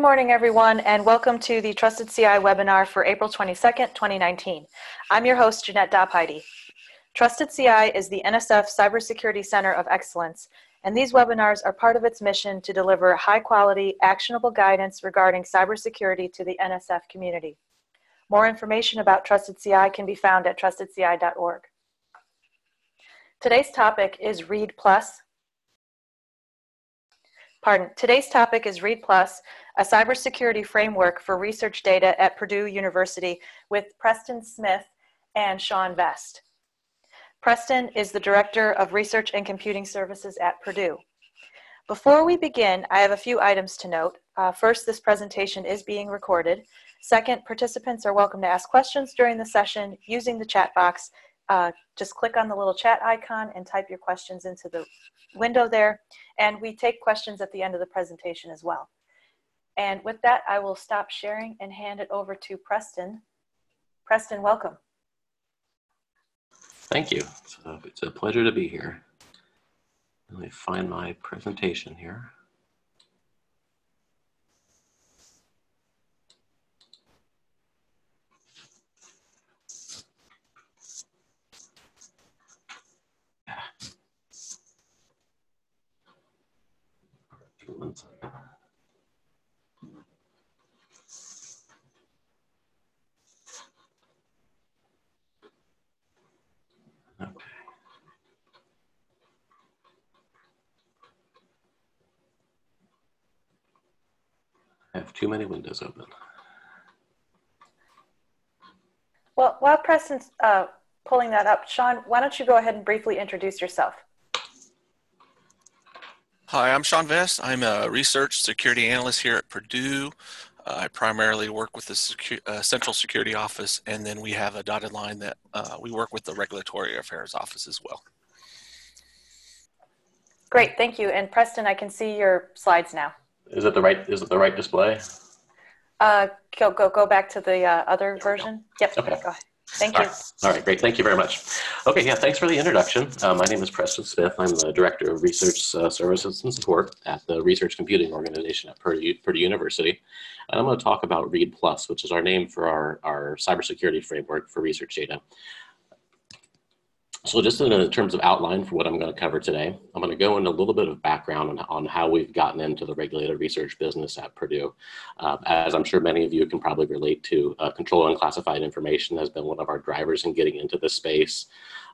Good morning, everyone, and welcome to the Trusted CI webinar for April 22nd, 2019. I'm your host, Jeanette Dopheide. Trusted CI is the NSF Cybersecurity Center of Excellence, and these webinars are part of its mission to deliver high-quality, actionable guidance regarding cybersecurity to the NSF community. More information about Trusted CI can be found at trustedci.org. Today's topic is READ Plus. Pardon, today's topic is READ Plus, a cybersecurity framework for research data at Purdue University with Preston Smith and Sean Vest. Preston is the Director of Research and Computing Services at Purdue. Before we begin, I have a few items to note. Uh, first, this presentation is being recorded. Second, participants are welcome to ask questions during the session using the chat box. Uh, just click on the little chat icon and type your questions into the window there. And we take questions at the end of the presentation as well. And with that, I will stop sharing and hand it over to Preston. Preston, welcome. Thank you. So it's a pleasure to be here. Let me find my presentation here. I have too many windows open. Well, while Preston's uh, pulling that up, Sean, why don't you go ahead and briefly introduce yourself? Hi, I'm Sean Vest. I'm a research security analyst here at Purdue. Uh, I primarily work with the secu uh, Central Security Office, and then we have a dotted line that uh, we work with the Regulatory Affairs Office as well. Great, thank you. And Preston, I can see your slides now. Is it the right? Is it the right display? Uh, go go go back to the uh, other version. Yep. Okay. Go ahead. Thank you. All right. All right, great. Thank you very much. Okay, yeah, thanks for the introduction. Uh, my name is Preston Smith. I'm the Director of Research uh, Services and Support at the Research Computing Organization at Purdue, Purdue University. And I'm going to talk about READ Plus, which is our name for our, our cybersecurity framework for research data. So just in terms of outline for what I'm going to cover today, I'm going to go into a little bit of background on, on how we've gotten into the regulated research business at Purdue. Uh, as I'm sure many of you can probably relate to, uh, control unclassified information has been one of our drivers in getting into this space.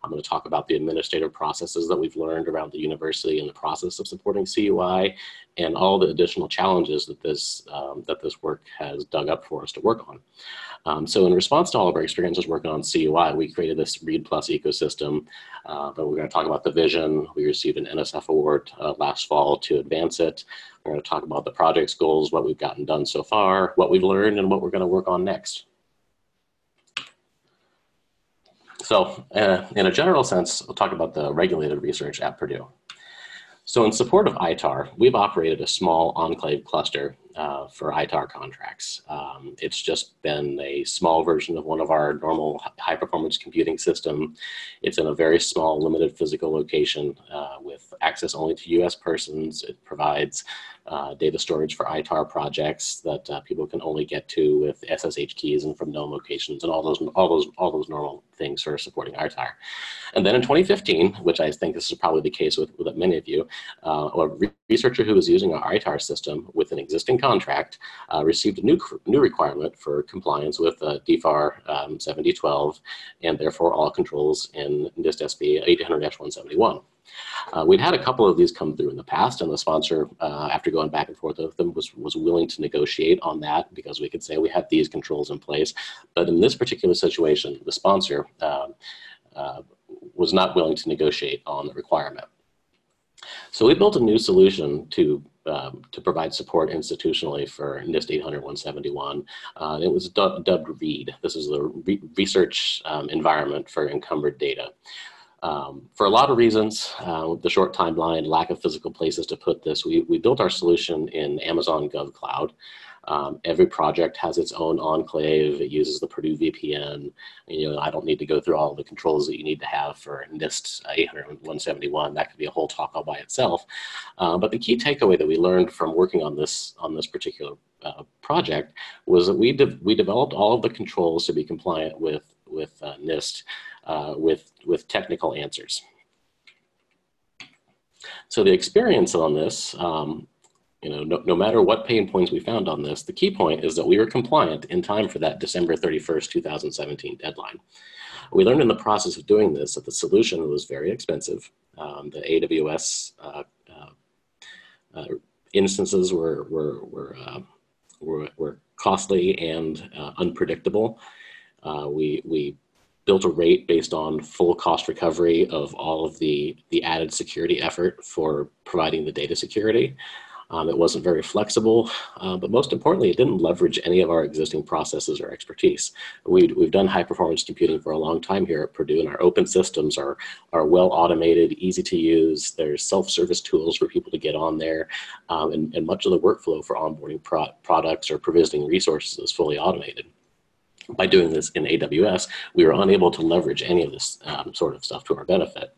I'm going to talk about the administrative processes that we've learned around the university in the process of supporting CUI and all the additional challenges that this, um, that this work has dug up for us to work on. Um, so in response to all of our experiences working on CUI, we created this READ Plus ecosystem, uh, but we're going to talk about the vision. We received an NSF award uh, last fall to advance it. We're going to talk about the project's goals, what we've gotten done so far, what we've learned, and what we're going to work on next. So uh, in a general sense, we'll talk about the regulated research at Purdue. So in support of ITAR, we've operated a small enclave cluster uh, for ITAR contracts. Um, it's just been a small version of one of our normal high performance computing system. It's in a very small limited physical location uh, with access only to US persons. It provides uh, data storage for ITAR projects that uh, people can only get to with SSH keys and from known locations and all those all those all those normal things for supporting ITAR. And then in 2015, which I think this is probably the case with, with many of you, uh, a researcher who was using our ITAR system with an existing contract uh, received a new new requirement for compliance with uh, DFAR um, 7012 and therefore all controls in NIST SP 800-171. Uh, we'd had a couple of these come through in the past, and the sponsor, uh, after going back and forth with them, was, was willing to negotiate on that because we could say we had these controls in place. But in this particular situation, the sponsor um, uh, was not willing to negotiate on the requirement. So we built a new solution to um, to provide support institutionally for NIST 800-171. Uh, it was dubbed, dubbed READ. This is the re research um, environment for encumbered data. Um, for a lot of reasons, uh, the short timeline, lack of physical places to put this, we, we built our solution in Amazon GovCloud. Um, every project has its own enclave. It uses the Purdue VPN. You know, I don't need to go through all the controls that you need to have for NIST 800 That could be a whole talk all by itself. Uh, but the key takeaway that we learned from working on this on this particular uh, project was that we de we developed all of the controls to be compliant with with uh, NIST uh, with with technical answers. So the experience on this, um, you know, no, no, matter what pain points we found on this, the key point is that we were compliant in time for that December 31st, 2017 deadline. We learned in the process of doing this that the solution was very expensive. Um, the AWS uh, uh, uh, instances were, were, were, uh, were, were, costly and uh, unpredictable. Uh, we, we built a rate based on full cost recovery of all of the, the added security effort for providing the data security. Um, it wasn't very flexible, uh, but most importantly, it didn't leverage any of our existing processes or expertise. We, we've done high performance computing for a long time here at Purdue, and our open systems are, are well automated, easy to use. There's self-service tools for people to get on there, um, and, and much of the workflow for onboarding pro products or provisioning resources is fully automated by doing this in AWS, we were unable to leverage any of this um, sort of stuff to our benefit.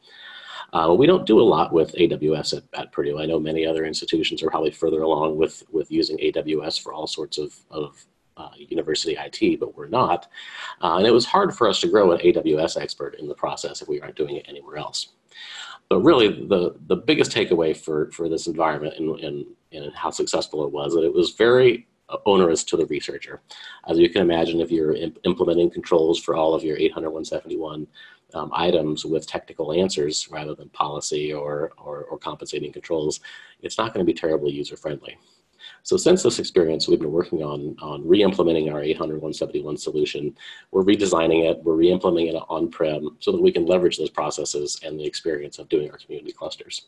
Uh, we don't do a lot with AWS at, at, Purdue. I know many other institutions are probably further along with, with using AWS for all sorts of, of uh, university IT, but we're not. Uh, and it was hard for us to grow an AWS expert in the process if we aren't doing it anywhere else. But really, the, the biggest takeaway for, for this environment and, and, and how successful it was that it was very onerous to the researcher. As you can imagine, if you're imp implementing controls for all of your 800, 171 um, items with technical answers rather than policy or, or, or compensating controls, it's not going to be terribly user friendly. So since this experience, we've been working on, on re-implementing our 800 171 solution. We're redesigning it, we're re-implementing it on-prem so that we can leverage those processes and the experience of doing our community clusters.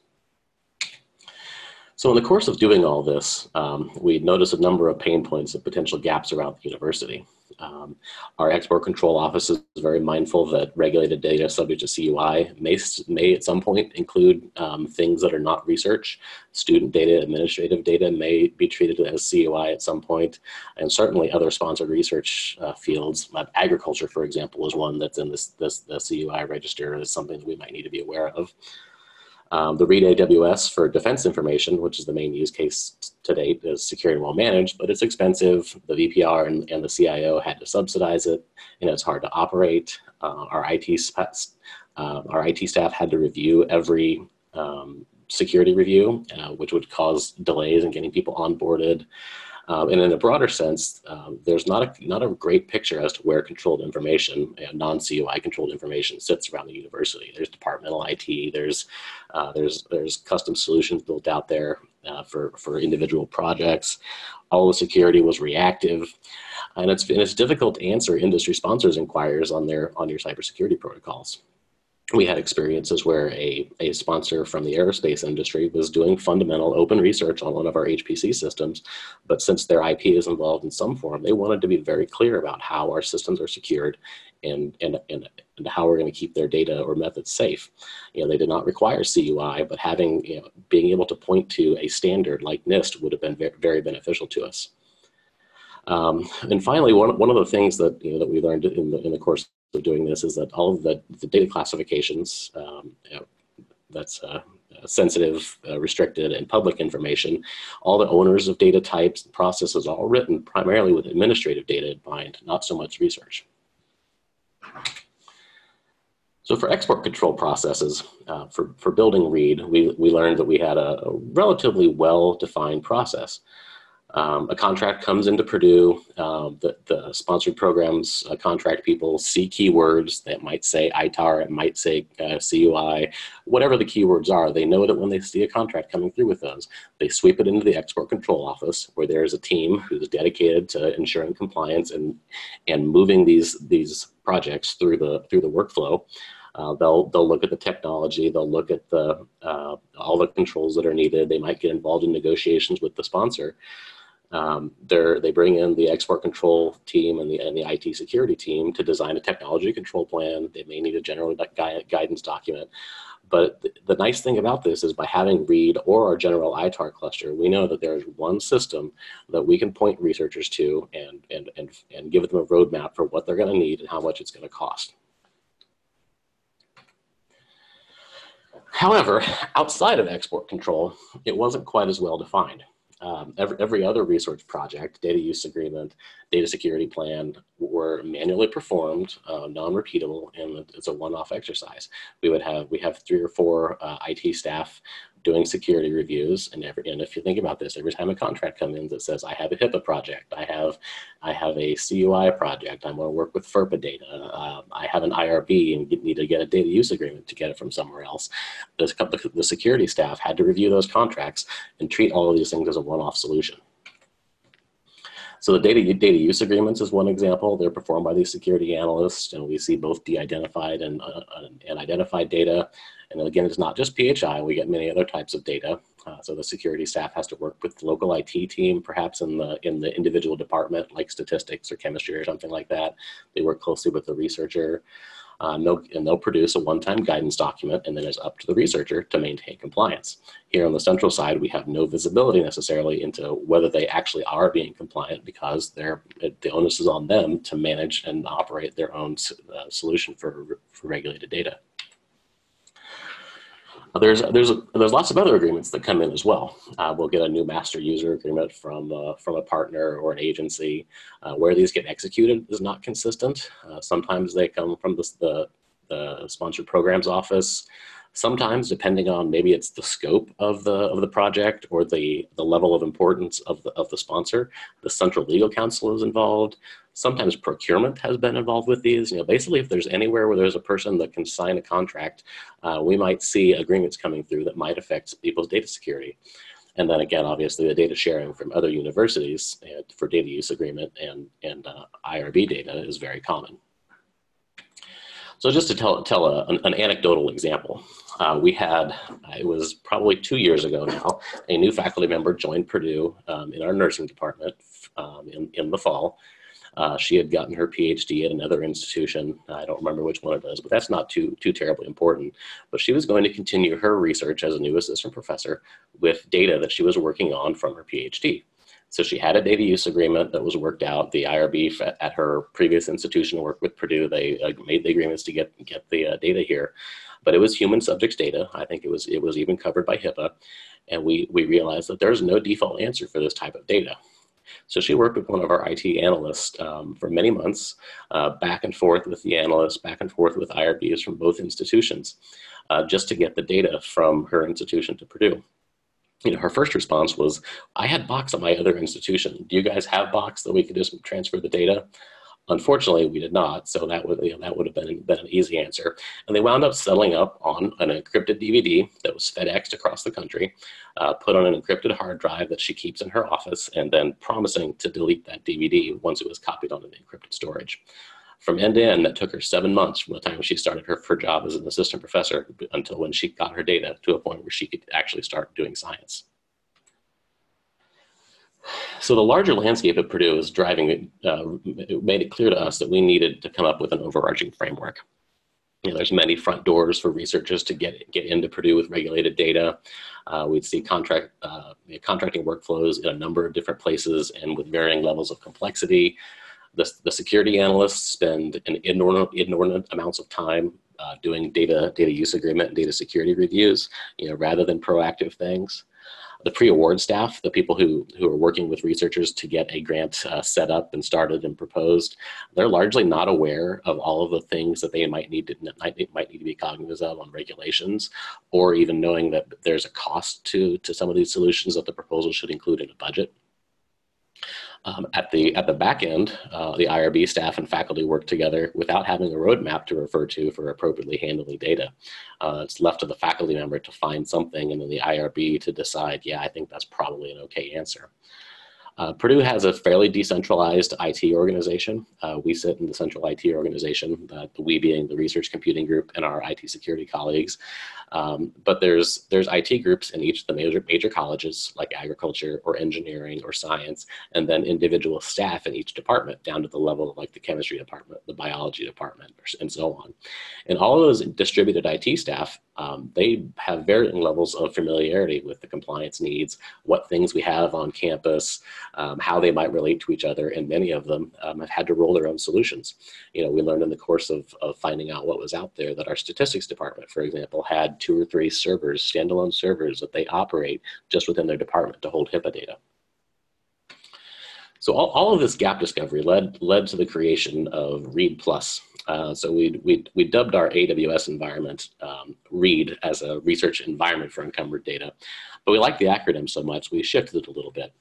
So in the course of doing all this, um, we noticed a number of pain points and potential gaps around the university. Um, our export control office is very mindful that regulated data subject to CUI may, may at some point include um, things that are not research. Student data, administrative data may be treated as CUI at some point, and certainly other sponsored research uh, fields. agriculture, for example, is one that's in this, this the CUI register is something that we might need to be aware of. Um, the READ AWS for defense information, which is the main use case to date, is secure and well managed, but it's expensive. The VPR and, and the CIO had to subsidize it, and it's hard to operate. Uh, our IT uh, our IT staff had to review every um, security review, uh, which would cause delays in getting people onboarded. Um, and in a broader sense, um, there's not a, not a great picture as to where controlled information, non-CUI controlled information sits around the university. There's departmental IT, there's, uh, there's, there's custom solutions built out there uh, for, for individual projects. All the security was reactive. And it's, and it's difficult to answer industry sponsors inquiries on their on your cybersecurity protocols we had experiences where a, a sponsor from the aerospace industry was doing fundamental open research on one of our HPC systems, but since their IP is involved in some form, they wanted to be very clear about how our systems are secured and, and, and, and how we're going to keep their data or methods safe. You know, they did not require CUI, but having, you know, being able to point to a standard like NIST would have been very, beneficial to us. Um, and finally, one, one of the things that, you know, that we learned in the, in the course of doing this is that all of the, the data classifications, um, that's uh, sensitive, uh, restricted, and public information, all the owners of data types and processes all written primarily with administrative data in mind, not so much research. So for export control processes, uh, for, for building READ, we, we learned that we had a, a relatively well-defined process. Um, a contract comes into Purdue, um, the, the, sponsored programs uh, contract people see keywords that might say ITAR, it might say uh, CUI, whatever the keywords are, they know that when they see a contract coming through with those, they sweep it into the export control office where there's a team who's dedicated to ensuring compliance and, and moving these, these projects through the, through the workflow. Uh, they'll they'll look at the technology. They'll look at the uh, all the controls that are needed. They might get involved in negotiations with the sponsor, um, they bring in the export control team and the, and the IT security team to design a technology control plan. They may need a general guidance document, But th the nice thing about this is by having READ or our general ITAR cluster, we know that there's one system that we can point researchers to and, and, and, and give them a roadmap for what they're going to need and how much it's going to cost. However, outside of export control, it wasn't quite as well defined. Um, every, every other research project, data use agreement, data security plan were manually performed, uh, non-repeatable, and it's a one-off exercise. We would have, we have three or four uh, IT staff doing security reviews and every and if you think about this every time a contract comes in that says i have a hipaa project i have i have a cui project i'm going to work with ferpa data uh, i have an irb and need to get a data use agreement to get it from somewhere else the, the security staff had to review those contracts and treat all of these things as a one-off solution so the data, data use agreements is one example. They're performed by these security analysts, and we see both de-identified and, uh, and identified data and again, it's not just PHI, we get many other types of data. Uh, so the security staff has to work with the local IT team, perhaps in the, in the individual department, like statistics or chemistry or something like that. They work closely with the researcher. Uh, no, and they'll produce a one-time guidance document and then it's up to the researcher to maintain compliance. Here on the central side, we have no visibility necessarily into whether they actually are being compliant because the onus is on them to manage and operate their own uh, solution for, for regulated data. There's there's there's lots of other agreements that come in as well. Uh, we'll get a new master user agreement from uh, from a partner or an agency. Uh, where these get executed is not consistent. Uh, sometimes they come from the, the, the sponsored programs office. Sometimes, depending on maybe it's the scope of the of the project or the the level of importance of the of the sponsor, the central legal counsel is involved. Sometimes procurement has been involved with these. You know, basically, if there's anywhere where there's a person that can sign a contract, uh, we might see agreements coming through that might affect people's data security. And then again, obviously, the data sharing from other universities uh, for data use agreement and, and uh, IRB data is very common. So just to tell, tell a, an, an anecdotal example, uh, we had, it was probably two years ago now, a new faculty member joined Purdue um, in our nursing department um, in, in the fall. Uh, she had gotten her PhD at another institution. I don't remember which one it was, but that's not too, too terribly important. But she was going to continue her research as a new assistant professor with data that she was working on from her PhD. So she had a data use agreement that was worked out. The IRB at her previous institution worked with Purdue. They uh, made the agreements to get, get the uh, data here. But it was human subjects data. I think it was, it was even covered by HIPAA. And we, we realized that there's no default answer for this type of data. So she worked with one of our IT analysts um, for many months, uh, back and forth with the analysts, back and forth with IRBs from both institutions, uh, just to get the data from her institution to Purdue. You know, her first response was, I had Box at my other institution. Do you guys have Box that we could just transfer the data? Unfortunately, we did not, so that would you know, that would have been, been an easy answer. And they wound up settling up on an encrypted DVD that was FedExed across the country, uh, put on an encrypted hard drive that she keeps in her office, and then promising to delete that DVD once it was copied onto the encrypted storage. From end to end, that took her seven months from the time she started her, her job as an assistant professor until when she got her data to a point where she could actually start doing science. So the larger landscape at Purdue is driving, uh, it made it clear to us that we needed to come up with an overarching framework. You know, there's many front doors for researchers to get, get into Purdue with regulated data. Uh, we'd see contract, uh, contracting workflows in a number of different places and with varying levels of complexity. The, the security analysts spend an inordinate, inordinate amounts of time uh, doing data, data use agreement and data security reviews, you know, rather than proactive things the pre-award staff, the people who, who are working with researchers to get a grant uh, set up and started and proposed, they're largely not aware of all of the things that they might need to, might, might need to be cognizant of on regulations, or even knowing that there's a cost to, to some of these solutions that the proposal should include in a budget. Um, at the at the back end, uh, the IRB staff and faculty work together without having a roadmap to refer to for appropriately handling data. Uh, it's left to the faculty member to find something and then the IRB to decide, yeah, I think that's probably an okay answer. Uh, Purdue has a fairly decentralized IT organization. Uh, we sit in the central IT organization, uh, we being the research computing group and our IT security colleagues. Um, but there's there's IT groups in each of the major major colleges, like agriculture or engineering or science, and then individual staff in each department, down to the level of like the chemistry department, the biology department, and so on. And all of those distributed IT staff, um, they have varying levels of familiarity with the compliance needs, what things we have on campus, um, how they might relate to each other, and many of them um, have had to roll their own solutions. You know, we learned in the course of, of finding out what was out there that our statistics department, for example, had two or three servers, standalone servers that they operate just within their department to hold HIPAA data. So all, all of this gap discovery led, led to the creation of READ Plus. Uh, so we, we, we dubbed our AWS environment um, READ as a research environment for encumbered data. But we liked the acronym so much, we shifted it a little bit.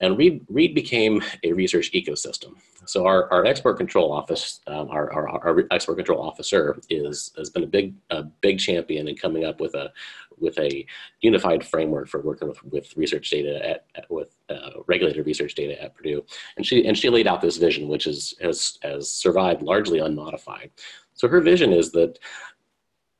And READ became a research ecosystem. So our, our export control office, um, our, our, our, export control officer is, has been a big, a big champion in coming up with a, with a unified framework for working with, with research data at, at with uh, regulated research data at Purdue. And she, and she laid out this vision, which is, has, has survived largely unmodified. So her vision is that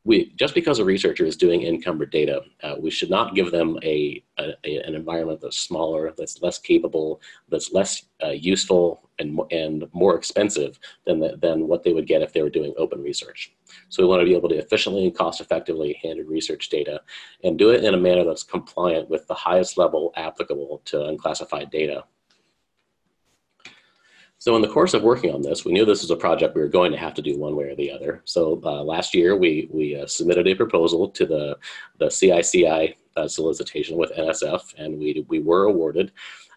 we, just because a researcher is doing encumbered data, uh, we should not give them a, a, a, an environment that's smaller, that's less capable, that's less uh, useful and, and more expensive than, the, than what they would get if they were doing open research. So we want to be able to efficiently and cost effectively handle research data and do it in a manner that's compliant with the highest level applicable to unclassified data so in the course of working on this, we knew this was a project we were going to have to do one way or the other. So uh, last year, we, we uh, submitted a proposal to the, the CICI uh, solicitation with NSF, and we, we were awarded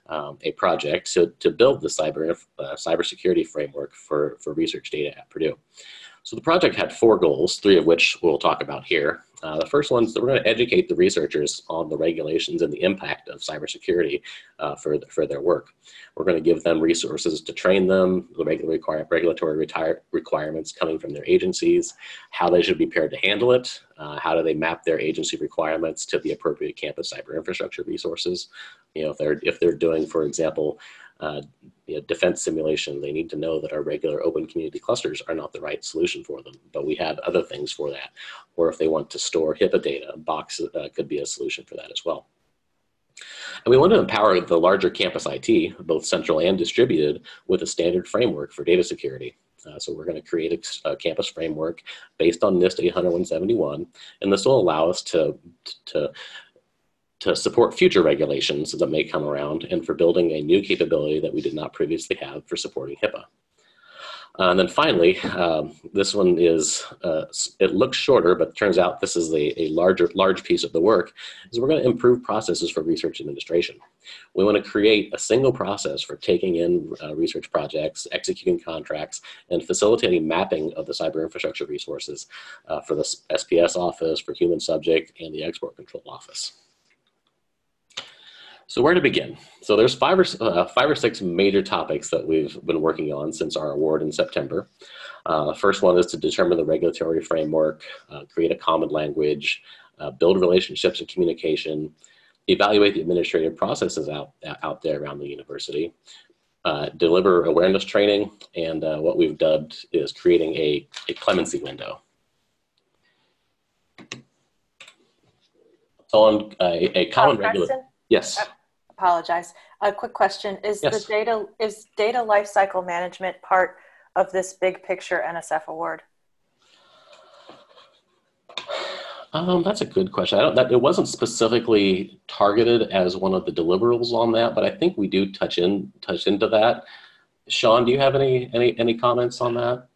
um, a project to, to build the cyber, uh, cybersecurity framework for, for research data at Purdue. So the project had four goals, three of which we'll talk about here. Uh, the first one is that we're going to educate the researchers on the regulations and the impact of cybersecurity uh, for, the, for their work. We're going to give them resources to train them, the require, regulatory retire, requirements coming from their agencies, how they should be prepared to handle it, uh, how do they map their agency requirements to the appropriate campus cyber infrastructure resources. You know, if they're, if they're doing, for example, uh, you know, defense simulation, they need to know that our regular open community clusters are not the right solution for them, but we have other things for that. Or if they want to store HIPAA data, Box uh, could be a solution for that as well. And we want to empower the larger campus IT, both central and distributed, with a standard framework for data security. Uh, so we're going to create a, a, campus framework based on NIST 800-171, and this will allow us to, to to support future regulations that may come around and for building a new capability that we did not previously have for supporting HIPAA. Uh, and then finally, um, this one is, uh, it looks shorter, but turns out this is a, a larger, large piece of the work, is we're going to improve processes for research administration. We want to create a single process for taking in uh, research projects, executing contracts, and facilitating mapping of the cyber infrastructure resources uh, for the SPS office, for human subject, and the export control office. So where to begin? So there's five or, uh, five or six major topics that we've been working on since our award in September. Uh, first one is to determine the regulatory framework, uh, create a common language, uh, build relationships and communication, evaluate the administrative processes out, out there around the university, uh, deliver awareness training, and uh, what we've dubbed is creating a, a clemency window. So on a, a common regulatory, yes apologize. A quick question: Is yes. the data is data lifecycle management part of this big picture NSF award? Um, that's a good question. I don't. That it wasn't specifically targeted as one of the deliverables on that, but I think we do touch in touch into that. Sean, do you have any any any comments on that?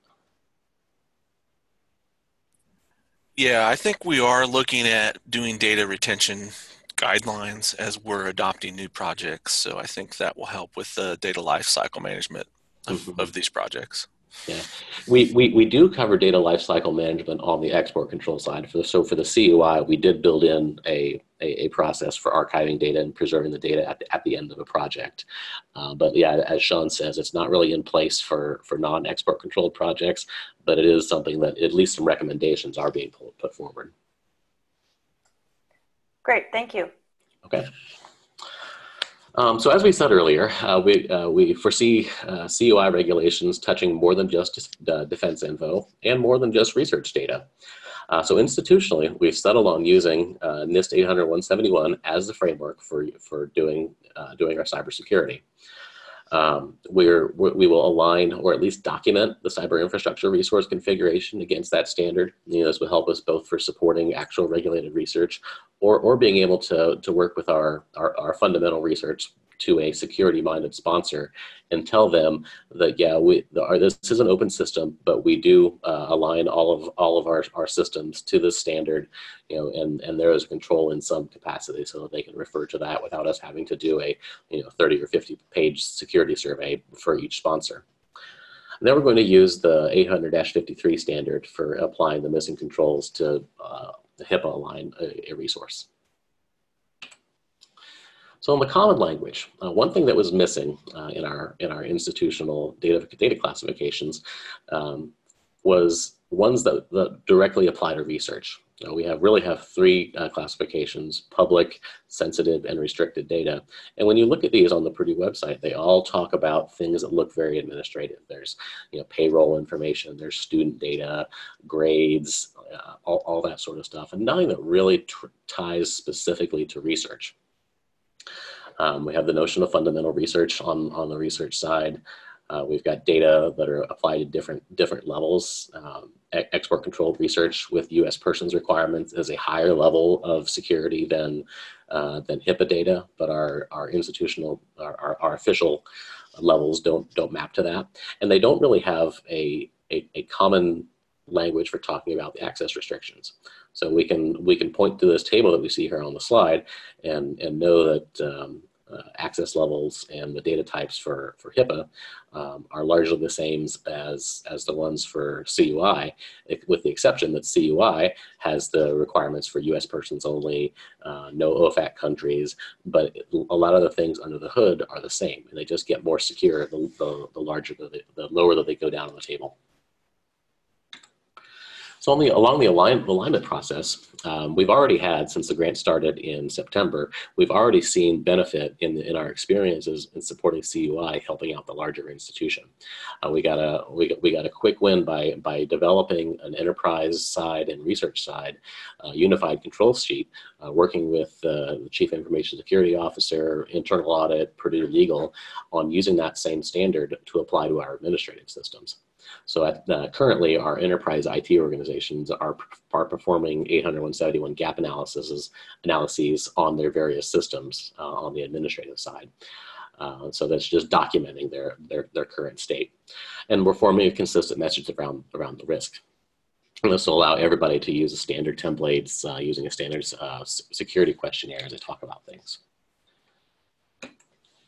Yeah, I think we are looking at doing data retention guidelines as we're adopting new projects. So I think that will help with the data lifecycle management of, mm-hmm. of these projects. Yeah, we, we, we do cover data lifecycle management on the export control side. For the, so for the CUI, we did build in a, a, a, process for archiving data and preserving the data at the, at the end of a project. Uh, but yeah, as Sean says, it's not really in place for, for non-export controlled projects, but it is something that at least some recommendations are being put, put forward. Great, thank you. Okay. Um, so as we said earlier, uh, we, uh, we foresee uh, CUI regulations touching more than just uh, defense info and more than just research data. Uh, so institutionally, we've settled on using uh, NIST 800-171 as the framework for, for doing, doing our cybersecurity. Um, we're, we will align or at least document the cyber infrastructure resource configuration against that standard. You know, this will help us both for supporting actual regulated research or, or being able to, to work with our, our, our fundamental research to a security minded sponsor and tell them that yeah we our, this is an open system but we do uh, align all of all of our, our systems to this standard you know and and there is control in some capacity so that they can refer to that without us having to do a you know 30 or 50 page security survey for each sponsor then we're going to use the 800-53 standard for applying the missing controls to uh, HIPAA align a, a resource. So in the common language, uh, one thing that was missing uh, in our in our institutional data data classifications um, was ones that, that directly apply to research. Uh, we have really have three uh, classifications: public, sensitive, and restricted data. And when you look at these on the Purdue website, they all talk about things that look very administrative. There's you know payroll information, there's student data, grades, uh, all, all that sort of stuff, and nothing that really ties specifically to research. Um, we have the notion of fundamental research on, on the research side. Uh, we've got data that are applied to different different levels. Um, export controlled research with U.S. persons requirements is a higher level of security than uh, than HIPAA data, but our our institutional our, our, our, official levels don't don't map to that, and they don't really have a a, a common language for talking about the access restrictions. So we can we can point to this table that we see here on the slide and and know that um, uh, access levels and the data types for for HIPAA um, are largely the same as as the ones for CUI, with the exception that CUI has the requirements for U.S. persons only, uh, no OFAC countries, but a lot of the things under the hood are the same, and they just get more secure the the, the larger the, the lower that they go down on the table. So on the, along the align, alignment process, um, we've already had, since the grant started in September, we've already seen benefit in, in our experiences in supporting CUI helping out the larger institution. Uh, we, got a, we, got, we got a quick win by, by developing an enterprise side and research side uh, unified control sheet, uh, working with uh, the Chief Information Security Officer, Internal Audit, Purdue Legal on using that same standard to apply to our administrative systems. So at, uh, currently, our enterprise IT organizations are, are performing 871 gap analyses, analyses on their various systems uh, on the administrative side. Uh, so that's just documenting their, their, their current state. And we're forming a consistent message around, around the risk. And this will allow everybody to use a standard templates uh, using a standard uh, security questionnaire as they talk about things.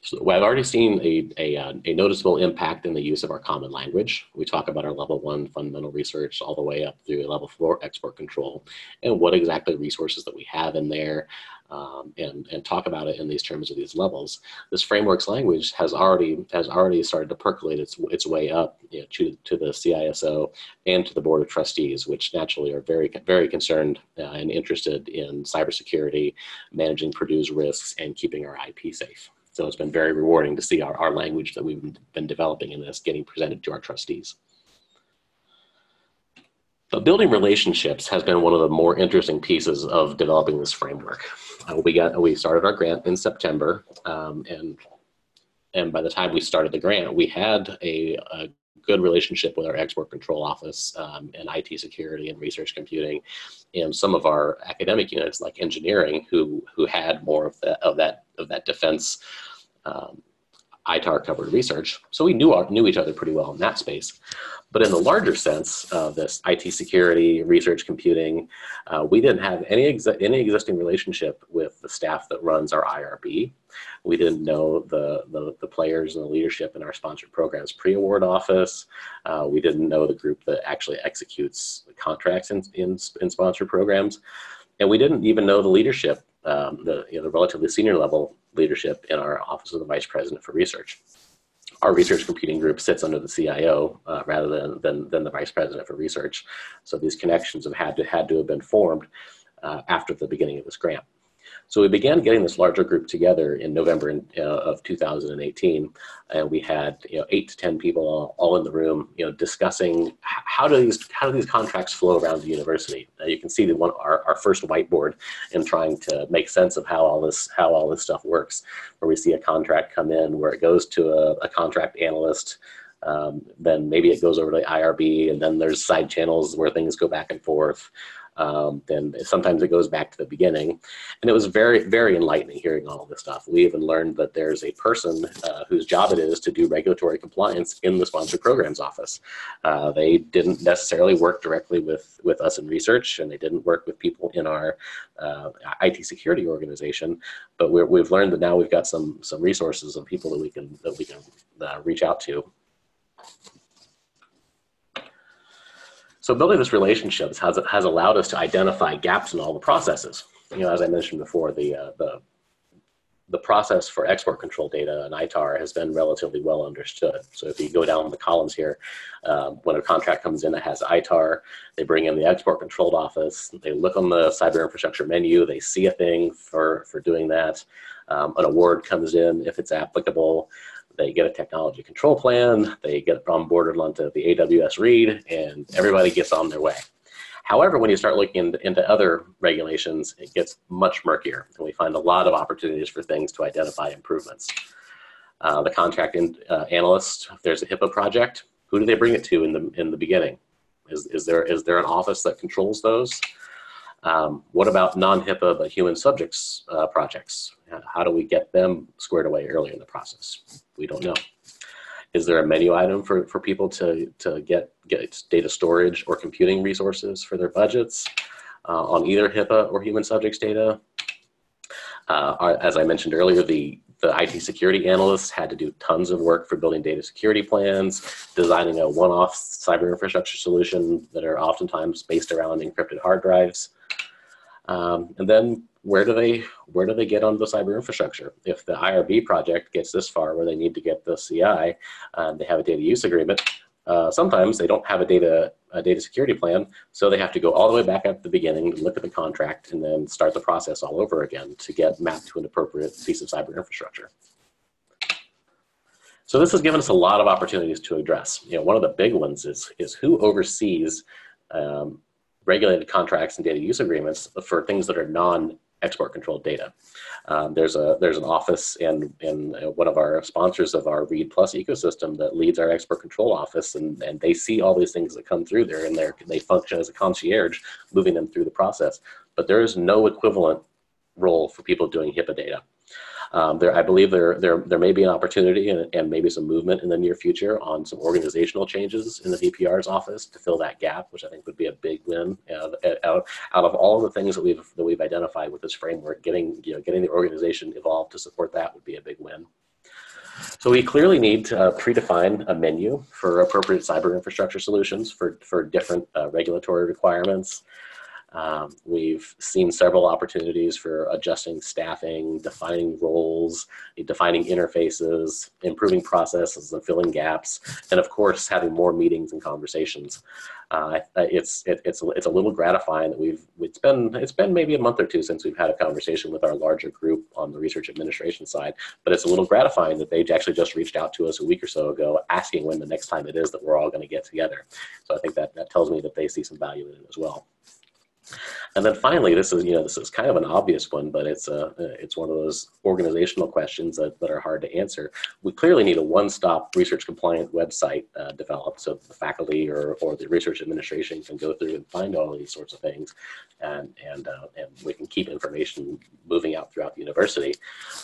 So I've already seen a, a, uh, a, noticeable impact in the use of our common language. We talk about our level one fundamental research all the way up through level four export control and what exactly resources that we have in there um, and, and talk about it in these terms of these levels. This frameworks language has already has already started to percolate its, its way up you know, to, to the CISO and to the Board of Trustees, which naturally are very, very concerned uh, and interested in cybersecurity, managing Purdue's risks, and keeping our IP safe. So it's been very rewarding to see our, our language that we've been developing in this getting presented to our trustees. But building relationships has been one of the more interesting pieces of developing this framework. Uh, we got we started our grant in September, um, and and by the time we started the grant, we had a, a good relationship with our export control office um, and IT security and research computing, and some of our academic units like engineering, who who had more of that of that of that defense um, ITAR covered research. So we knew, our, knew each other pretty well in that space. But in the larger sense of this IT security, research computing, uh, we didn't have any, any existing relationship with the staff that runs our IRB. We didn't know the, the, the players and the leadership in our sponsored programs pre-award office. Uh, we didn't know the group that actually executes contracts in, in, in sponsored programs. And we didn't even know the leadership, um, the, you know, the relatively senior level leadership in our Office of the Vice President for Research. Our research computing group sits under the CIO uh, rather than, than, than the Vice President for Research. So these connections have had to, had to have been formed uh, after the beginning of this grant. So we began getting this larger group together in November in, uh, of 2018, and we had you know eight to ten people all, all in the room, you know, discussing how do these how do these contracts flow around the university. Now you can see the one our, our first whiteboard in trying to make sense of how all this how all this stuff works, where we see a contract come in, where it goes to a, a contract analyst. Um, then maybe it goes over to the IRB, and then there's side channels where things go back and forth um, then sometimes it goes back to the beginning. And it was very, very enlightening hearing all this stuff. We even learned that there's a person uh, whose job it is to do regulatory compliance in the sponsored programs office. Uh, they didn't necessarily work directly with, with us in research, and they didn't work with people in our uh, IT security organization. But we have learned that now we've got some some resources and people that we can that we can uh, reach out to. So building this relationships has, has allowed us to identify gaps in all the processes. You know, as I mentioned before, the, uh, the, the process for export control data in ITAR has been relatively well understood. So if you go down the columns here, um, when a contract comes in that has ITAR, they bring in the export controlled office, they look on the cyber infrastructure menu, they see a thing for, for doing that. Um, an award comes in if it's applicable they get a technology control plan, they get onboarded onto the AWS READ, and everybody gets on their way. However, when you start looking into other regulations, it gets much murkier, and we find a lot of opportunities for things to identify improvements. Uh, the contract in, uh, analyst, if there's a HIPAA project, who do they bring it to in the in the beginning? Is, is there is there an office that controls those? Um, what about non-HIPAA but human subjects uh, projects? How do we get them squared away early in the process? We don't know. Is there a menu item for, for people to, to get, get data storage or computing resources for their budgets uh, on either HIPAA or human subjects data? Uh, as I mentioned earlier, the, the IT security analysts had to do tons of work for building data security plans, designing a one-off cyber infrastructure solution that are oftentimes based around encrypted hard drives. Um, and then where do they where do they get onto the cyber infrastructure? If the IRB project gets this far where they need to get the CI, um, they have a data use agreement. Uh, sometimes they don't have a data a data security plan, so they have to go all the way back at the beginning, look at the contract, and then start the process all over again to get mapped to an appropriate piece of cyber infrastructure. So this has given us a lot of opportunities to address. You know, one of the big ones is is who oversees um, regulated contracts and data use agreements for things that are non export controlled data. Um, there's a there's an office in in one of our sponsors of our Read Plus ecosystem that leads our export control office, and and they see all these things that come through there, and they they function as a concierge, moving them through the process. But there is no equivalent role for people doing HIPAA data. Um, there, I believe there, there, there may be an opportunity and, and, maybe some movement in the near future on some organizational changes in the VPR's office to fill that gap, which I think would be a big win. Uh, out, out of all the things that we've that we've identified with this framework, getting you know getting the organization evolved to support that would be a big win. So we clearly need to uh, predefine a menu for appropriate cyber infrastructure solutions for, for different uh, regulatory requirements. Um, we've seen several opportunities for adjusting staffing, defining roles, defining interfaces, improving processes and filling gaps, and of course, having more meetings and conversations. Uh, it's it, it's it's a little gratifying that we've it's been it's been maybe a month or two since we've had a conversation with our larger group on the research administration side, but it's a little gratifying that they actually just reached out to us a week or so ago asking when the next time it is that we're all going to get together. So I think that that tells me that they see some value in it as well. And then finally, this is you know this is kind of an obvious one, but it's a it's one of those organizational questions that, that are hard to answer. We clearly need a one-stop research compliant website uh, developed so the faculty or, or the research administration can go through and find all these sorts of things, and and uh, and we can keep information moving out throughout the university.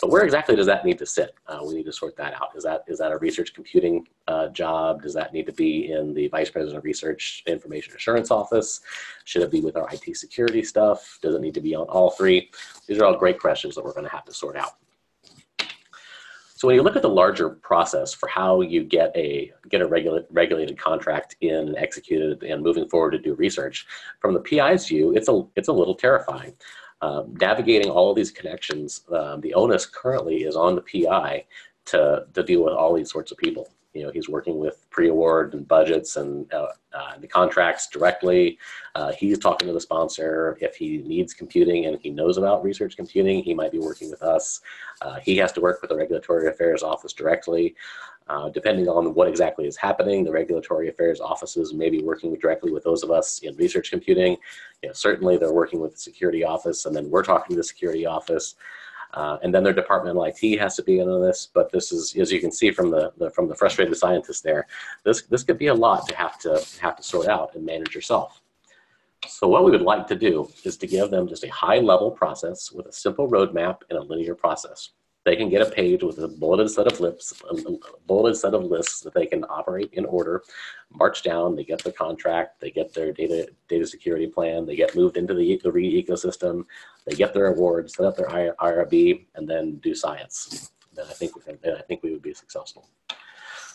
But where exactly does that need to sit? Uh, we need to sort that out. Is that is that a research computing uh, job? Does that need to be in the vice president of research information assurance office? Should it be with our IT security stuff? Does it need to be on all three? These are all great questions that we're going to have to sort out. So when you look at the larger process for how you get a get a regula regulated contract in and executed and moving forward to do research, from the PI's view, it's a it's a little terrifying. Um, navigating all of these connections, um, the onus currently is on the PI to, to deal with all these sorts of people. You know, he's working with pre-award and budgets and uh, uh, the contracts directly. Uh, he's talking to the sponsor. If he needs computing and he knows about research computing, he might be working with us. Uh, he has to work with the regulatory affairs office directly. Uh, depending on what exactly is happening, the regulatory affairs offices may be working directly with those of us in research computing. You know, certainly they're working with the security office and then we're talking to the security office. Uh, and then their departmental IT has to be in on this, but this is, as you can see from the, the, from the frustrated scientist there, this this could be a lot to have to have to sort out and manage yourself. So what we would like to do is to give them just a high level process with a simple roadmap and a linear process they can get a page with a bulleted set of lists, a bulleted set of lists that they can operate in order, march down, they get the contract, they get their data data security plan, they get moved into the, the READ ecosystem, they get their awards, set up their IRB, and then do science. Then I think we then I think we would be successful.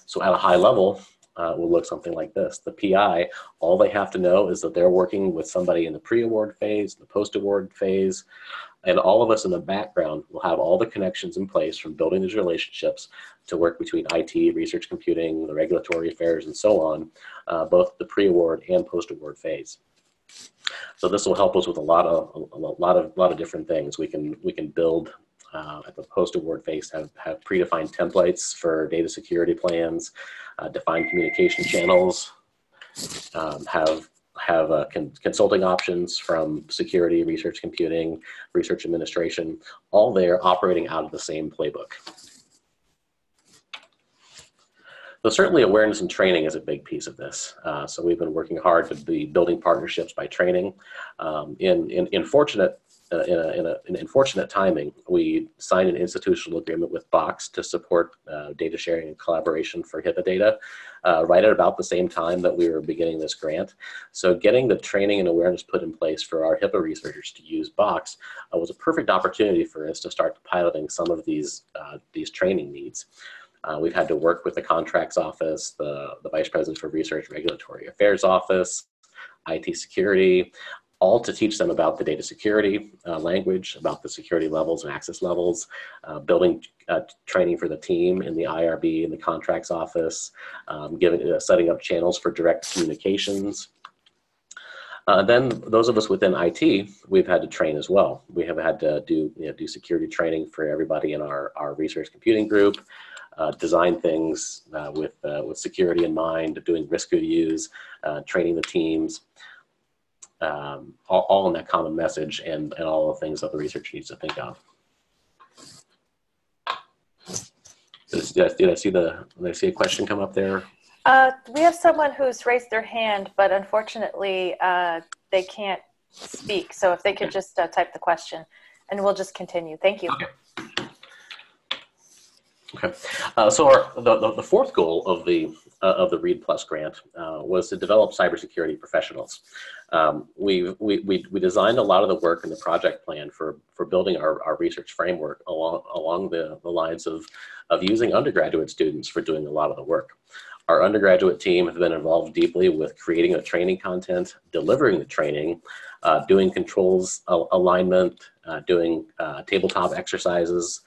So at a high level, uh, will look something like this. The PI, all they have to know is that they're working with somebody in the pre-award phase, the post-award phase, and all of us in the background will have all the connections in place from building these relationships to work between IT, research computing, the regulatory affairs, and so on, uh, both the pre-award and post-award phase. So this will help us with a lot of a lot of lot of different things. We can we can build uh, at the post-award phase have, have predefined templates for data security plans, uh, defined communication channels, um, have have uh, con consulting options from security, research computing, research administration, all there operating out of the same playbook. So certainly awareness and training is a big piece of this. Uh, so we've been working hard to be building partnerships by training. Um, in, in, in fortunate uh, in, a, in, a, in unfortunate timing, we signed an institutional agreement with Box to support uh, data sharing and collaboration for HIPAA data uh, right at about the same time that we were beginning this grant. So getting the training and awareness put in place for our HIPAA researchers to use Box uh, was a perfect opportunity for us to start piloting some of these, uh, these training needs. Uh, we've had to work with the contracts office, the, the Vice President for Research Regulatory Affairs Office, IT security, all to teach them about the data security uh, language, about the security levels and access levels, uh, building uh, training for the team in the IRB and the contracts office, um, giving, uh, setting up channels for direct communications. Uh, then those of us within IT, we've had to train as well. We have had to do, you know, do security training for everybody in our, our research computing group, design things with, with security in mind, doing risk reviews, training the teams um, all, all, in that common message and, and all the things that the researcher needs to think of. Did I, did I see the, did I see a question come up there? Uh, we have someone who's raised their hand, but unfortunately uh, they can't speak. So if they could just uh, type the question and we'll just continue. Thank you. Okay. Okay, uh, so our, the, the fourth goal of the uh, of the REED Plus grant uh, was to develop cybersecurity professionals. Um, we, we, we, we designed a lot of the work in the project plan for, for building our, our research framework along, along the, the lines of, of using undergraduate students for doing a lot of the work. Our undergraduate team have been involved deeply with creating the training content, delivering the training, uh, doing controls alignment, uh, doing uh, tabletop exercises,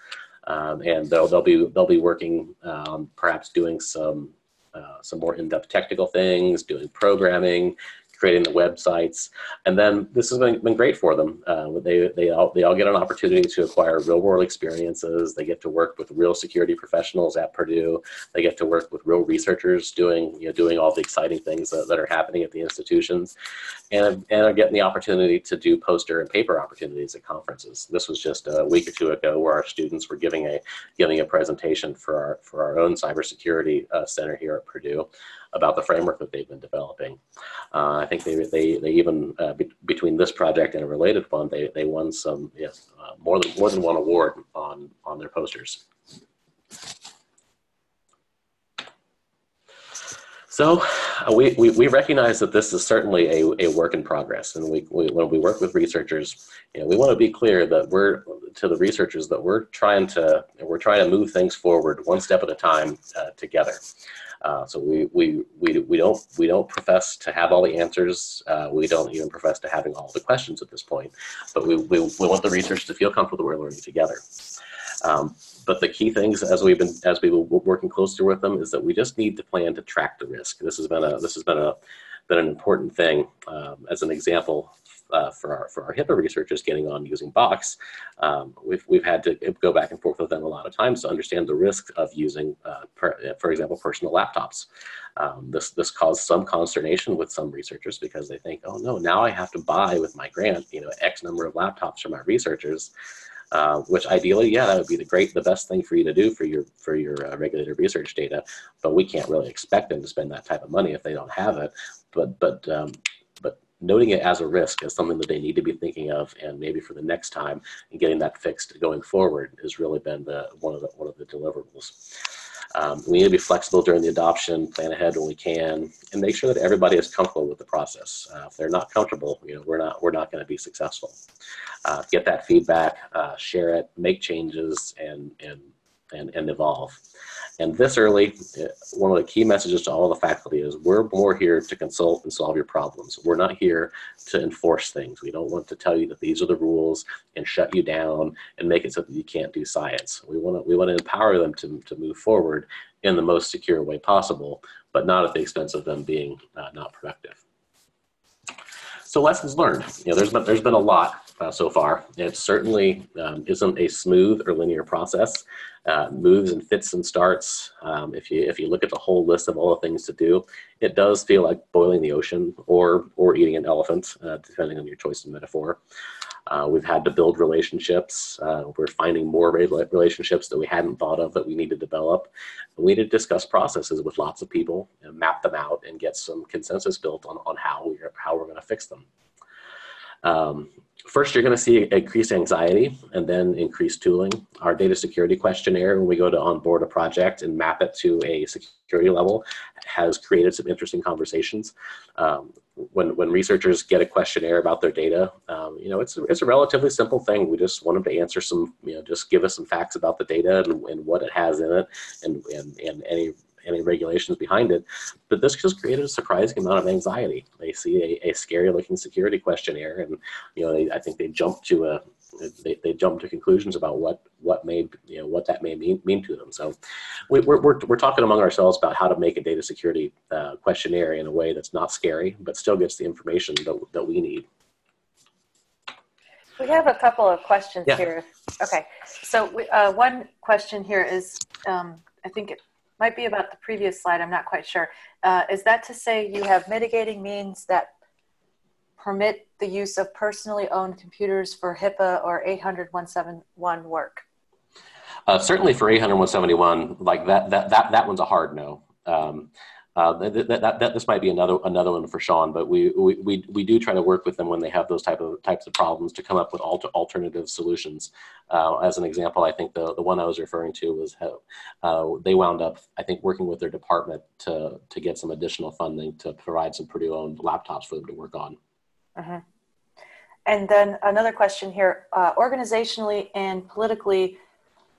um, and they'll, they'll, be, they'll be working, um, perhaps doing some, uh, some more in-depth technical things, doing programming, creating the websites. And then this has been, been great for them. Uh, they, they, all, they all get an opportunity to acquire real world experiences. They get to work with real security professionals at Purdue. They get to work with real researchers doing, you know, doing all the exciting things that, that are happening at the institutions and, and are getting the opportunity to do poster and paper opportunities at conferences. This was just a week or two ago where our students were giving a, giving a presentation for our, for our own cybersecurity uh, center here at Purdue about the framework that they've been developing. Uh, I think they, they, they even, uh, be, between this project and a related one, they, they won some, yes, uh, more, than, more than one award on, on their posters. So uh, we, we, we, recognize that this is certainly a, a work in progress. And we, we, when we work with researchers, you know, we want to be clear that we're, to the researchers, that we're trying to, we're trying to move things forward one step at a time uh, together. Uh, so we, we, we, we, don't, we don't profess to have all the answers. Uh, we don't even profess to having all the questions at this point, but we, we, we want the research to feel comfortable that we're learning together. Um, but the key things, as we've been as we were working closer with them, is that we just need to plan to track the risk. This has been a this has been a been an important thing. Um, as an example, uh, for our for our HIPAA researchers getting on using Box, um, we've we've had to go back and forth with them a lot of times to understand the risks of using, uh, per, for example, personal laptops. Um, this this caused some consternation with some researchers because they think, oh no, now I have to buy with my grant, you know, X number of laptops for my researchers. Uh, which ideally, yeah, that would be the great, the best thing for you to do for your for your uh, regulated research data. But we can't really expect them to spend that type of money if they don't have it. But but um, noting it as a risk as something that they need to be thinking of, and maybe for the next time, and getting that fixed going forward has really been the one of the one of the deliverables. Um, we need to be flexible during the adoption, plan ahead when we can, and make sure that everybody is comfortable with the process. Uh, if they're not comfortable, you know, we're not we're not going to be successful. Uh, get that feedback, uh, share it, make changes, and and and, and evolve. And this early, uh, one of the key messages to all the faculty is we're more here to consult and solve your problems. We're not here to enforce things. We don't want to tell you that these are the rules and shut you down and make it so that you can't do science. We want to, we want to empower them to, to move forward in the most secure way possible, but not at the expense of them being uh, not productive. So lessons learned. You know, there's been, there's been a lot uh, so far. It certainly um, isn't a smooth or linear process uh, moves and fits and starts. Um, if you if you look at the whole list of all the things to do, it does feel like boiling the ocean or or eating an elephant, uh, depending on your choice of metaphor. Uh, we've had to build relationships. Uh, we're finding more relationships that we hadn't thought of that we need to develop. we need to discuss processes with lots of people and map them out and get some consensus built on, on how we're, how we're going to fix them. Um, First, you're going to see increased anxiety and then increased tooling. Our data security questionnaire, when we go to onboard a project and map it to a security level, has created some interesting conversations. Um, when, when researchers get a questionnaire about their data, um, you know, it's, it's a relatively simple thing. We just want them to answer some, you know, just give us some facts about the data and, and what it has in it and, and, and any any regulations behind it. But this just created a surprising amount of anxiety. They see a, a scary looking security questionnaire and, you know, they, I think they jump to a, they, they jump to conclusions about what what may you know what that may mean, mean to them. So we, are we're, we're talking among ourselves about how to make a data security uh, questionnaire in a way that's not scary, but still gets the information that, that we need. We have a couple of questions yeah. here. Okay, so we, uh, one question here is, um, I think it might be about the previous slide, I'm not quite sure. Uh, is that to say you have mitigating means that permit the use of personally owned computers for HIPAA or 800-171 work? Uh, certainly for 800-171, like that, that, that, that one's a hard no. Um, uh, that, that, that, this might be another another one for Sean, but we, we, we, do try to work with them when they have those type of types of problems to come up with alter, alternative solutions. Uh, as an example, I think the, the one I was referring to was how uh, they wound up, I think, working with their department to, to get some additional funding to provide some Purdue-owned laptops for them to work on. Mm-hmm. And then another question here, uh, organizationally and politically,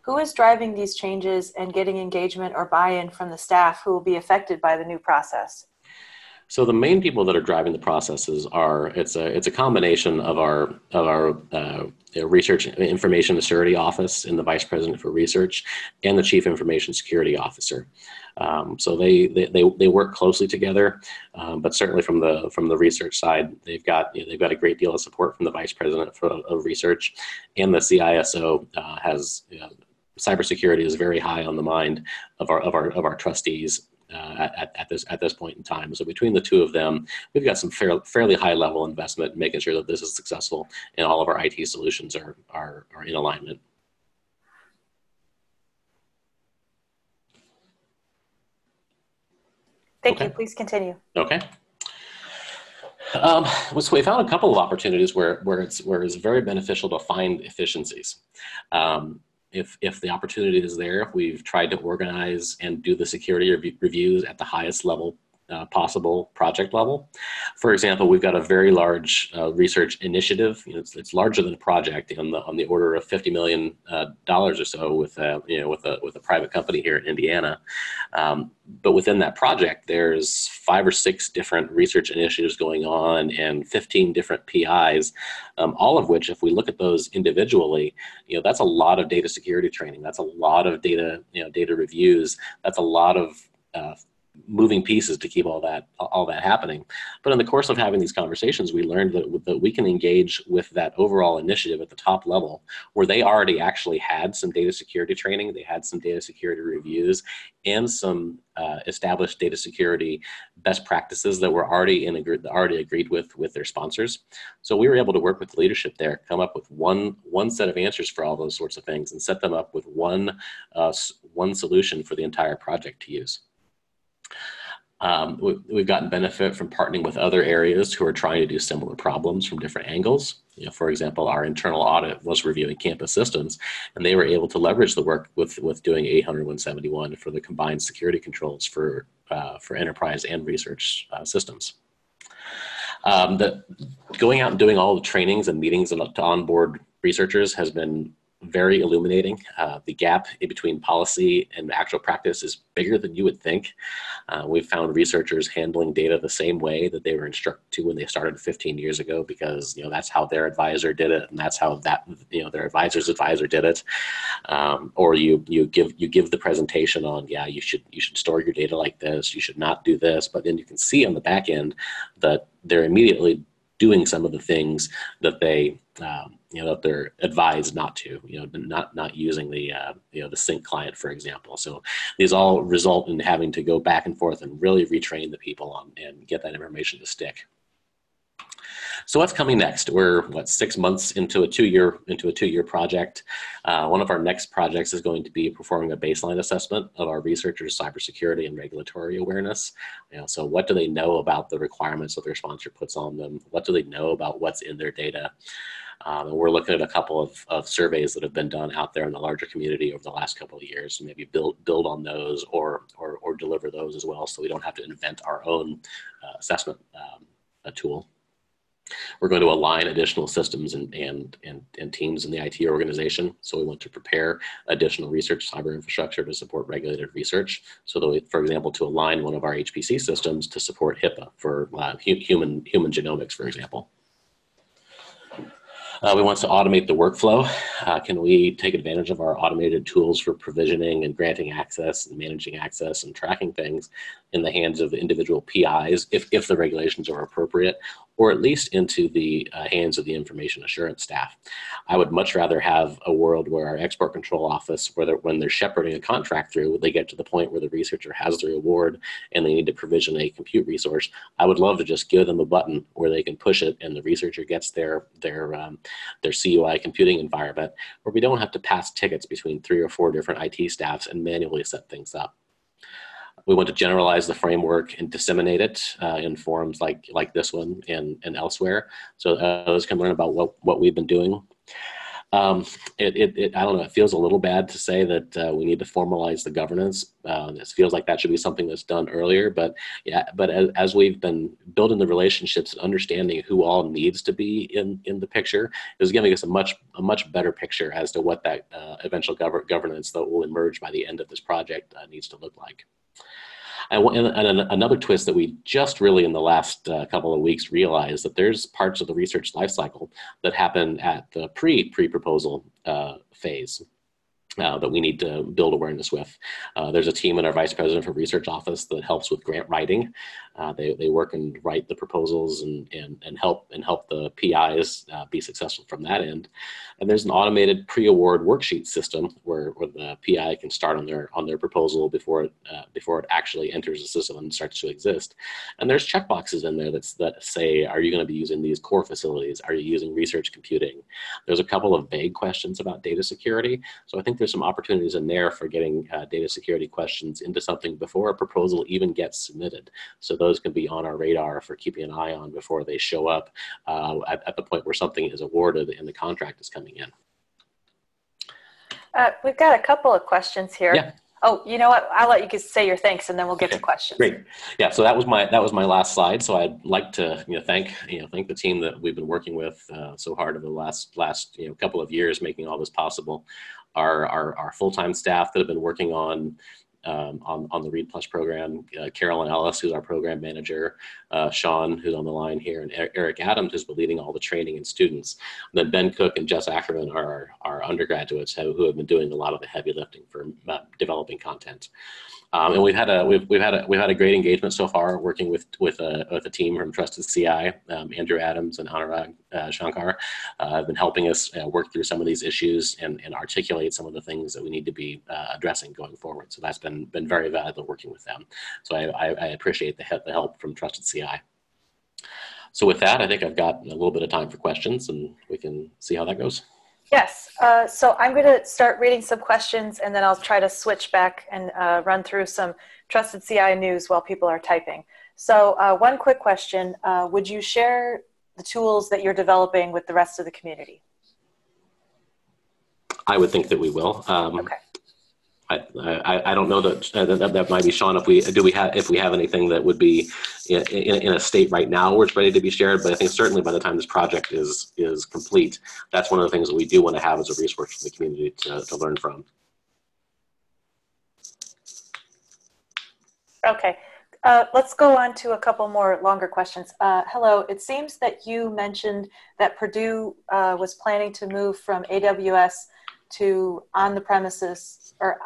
who is driving these changes and getting engagement or buy-in from the staff who will be affected by the new process? So the main people that are driving the processes are it's a it's a combination of our of our uh, research information security office and the vice president for research and the chief information security officer. Um, so they, they, they they work closely together, um, but certainly from the from the research side, they've got you know, they've got a great deal of support from the vice president for, of research, and the CISO uh, has you know, cybersecurity is very high on the mind of our of our of our trustees uh, at, at this at this point in time. So between the two of them, we've got some fair, fairly high level investment, making sure that this is successful and all of our IT solutions are are, are in alignment. Thank okay. you. Please continue. Okay. Um, so we found a couple of opportunities where, where, it's, where it's very beneficial to find efficiencies. Um, if, if the opportunity is there, we've tried to organize and do the security rev reviews at the highest level uh, possible project level. For example, we've got a very large uh, research initiative. You know, it's, it's, larger than a project on the on the order of fifty million uh, dollars or so with a you know with a with a private company here in Indiana. Um, but within that project, there's five or six different research initiatives going on and 15 different PIs, um, all of which, if we look at those individually, you know, that's a lot of data security training. That's a lot of data, you know, data reviews. That's a lot of uh, moving pieces to keep all that all that happening. But in the course of having these conversations, we learned that, that we can engage with that overall initiative at the top level, where they already actually had some data security training, they had some data security reviews, and some uh, established data security best practices that were already in agree- already agreed with with their sponsors. So we were able to work with leadership there, come up with one one set of answers for all those sorts of things, and set them up with one uh, one solution for the entire project to use. Um, we, have gotten benefit from partnering with other areas who are trying to do similar problems from different angles. You know, for example, our internal audit was reviewing campus systems, and they were able to leverage the work with, with doing 800 171 for the combined security controls for, uh, for enterprise and research uh, systems. Um, the, going out and doing all the trainings and meetings to onboard researchers has been very illuminating. Uh, the gap in between policy and actual practice is bigger than you would think. Uh, we've found researchers handling data the same way that they were instructed to when they started 15 years ago, because you know that's how their advisor did it, and that's how that you know their advisor's advisor did it. Um, or you you give you give the presentation on yeah you should you should store your data like this, you should not do this, but then you can see on the back end that they're immediately doing some of the things that they um, you know that they're advised not to you know not not using the uh, you know the sync client for example. So these all result in having to go back and forth and really retrain the people on and get that information to stick so what's coming next? We're what six months into a two-year into a two-year project. Uh, one of our next projects is going to be performing a baseline assessment of our researchers' cybersecurity and regulatory awareness. You know, so what do they know about the requirements that their sponsor puts on them? What do they know about what's in their data? Um, and we're looking at a couple of, of surveys that have been done out there in the larger community over the last couple of years, and maybe build build on those or or, or deliver those as well, so we don't have to invent our own uh, assessment um, tool. We're going to align additional systems and, and, and, and teams in the IT organization. So we want to prepare additional research cyber infrastructure to support regulated research. So that we, for example, to align one of our HPC systems to support HIPAA for uh, human, human genomics, for example. Uh, we want to automate the workflow. Uh, can we take advantage of our automated tools for provisioning and granting access and managing access and tracking things in the hands of individual PIs if, if the regulations are appropriate, or at least into the uh, hands of the information assurance staff. I would much rather have a world where our export control office, where they're, when they're shepherding a contract through, they get to the point where the researcher has the reward and they need to provision a compute resource. I would love to just give them a button where they can push it and the researcher gets their their um, their CUI computing environment, where we don't have to pass tickets between three or four different IT staffs and manually set things up. We want to generalize the framework and disseminate it uh, in forums like like this one and, and elsewhere, so others can learn about what, what we've been doing. Um, it, it, it, I don't know, it feels a little bad to say that uh, we need to formalize the governance. Uh, it feels like that should be something that's done earlier, but yeah, but as, as, we've been building the relationships and understanding who all needs to be in, in the picture is giving us a much, a much better picture as to what that uh, eventual gov governance that will emerge by the end of this project uh, needs to look like. And, and, another twist that we just really in the last uh, couple of weeks realized that there's parts of the research lifecycle that happen at the pre pre proposal uh, phase uh, that we need to build awareness with. Uh, there's a team in our vice president for research office that helps with grant writing. Uh, they, they work and write the proposals and, and, and help and help the PIs uh, be successful from that end. And there's an automated pre-award worksheet system where, where the PI can start on their on their proposal before it uh, before it actually enters the system and starts to exist. And there's checkboxes in there that's, that say, are you going to be using these core facilities? Are you using research computing? There's a couple of vague questions about data security. So I think there's some opportunities in there for getting uh, data security questions into something before a proposal even gets submitted. So those can be on our radar for keeping an eye on before they show up uh, at, at, the point where something is awarded and the contract is coming in. Uh, we've got a couple of questions here. Yeah. Oh, you know what? I'll let you say your thanks, and then we'll get Okay, to questions. Great. Yeah, so that was my that was my last slide. So I'd like to you know thank you know thank the team that we've been working with uh, so hard over the last last you know couple of years making all this possible. Our our, our full time staff that have been working on um, on, on the REED Plus program, uh, Carolyn Ellis, who's our program manager, uh, Sean, who's on the line here, and Eric Adams, who's been leading all the training and students. And then Ben Cook and Jess Ackerman are our, undergraduates who, who have been doing a lot of the heavy lifting for uh, developing content. Um, and we've had a we've, we've had a we've had a great engagement so far working with with a with a team from Trusted CI, um, Andrew Adams and Anurag uh, Shankar uh, have been helping us uh, work through some of these issues and, and articulate some of the things that we need to be uh, addressing going forward. So that's been been very valuable working with them. So I, I, I appreciate the the help from Trusted CI. So with that, I think I've got a little bit of time for questions, and we can see how that goes. Yes. Uh, so I'm going to start reading some questions, and then I'll try to switch back and uh, run through some trusted CI news while people are typing. So uh, one quick question: uh, Would you share the tools that you're developing with the rest of the community? I would think that we will. Um, Okay. I, I, I don't know that, that that might be Sean. If we do we have if we have anything that would be in, in, in a state right now where it's ready to be shared, but I think certainly by the time this project is is complete, that's one of the things that we do want to have as a resource for the community to, to learn from. Okay. Uh, let's go on to a couple more longer questions. Uh, hello. It seems that you mentioned that Purdue uh, was planning to move from AWS to on the premises or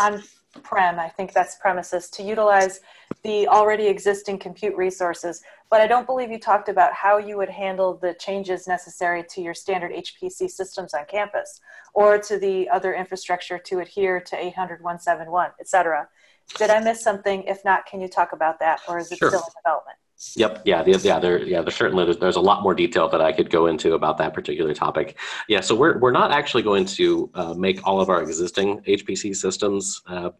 on prem, I think that's premises, to utilize the already existing compute resources. But I don't believe you talked about how you would handle the changes necessary to your standard HPC systems on campus or to the other infrastructure to adhere to 800.171, et cetera. Did I miss something? If not, can you talk about that, or is it Sure. still in development? Yep. Yeah. Yeah. There. Yeah. There's certainly there's, there's a lot more detail that I could go into about that particular topic. Yeah. So we're we're not actually going to uh, make all of our existing HPC systems uh,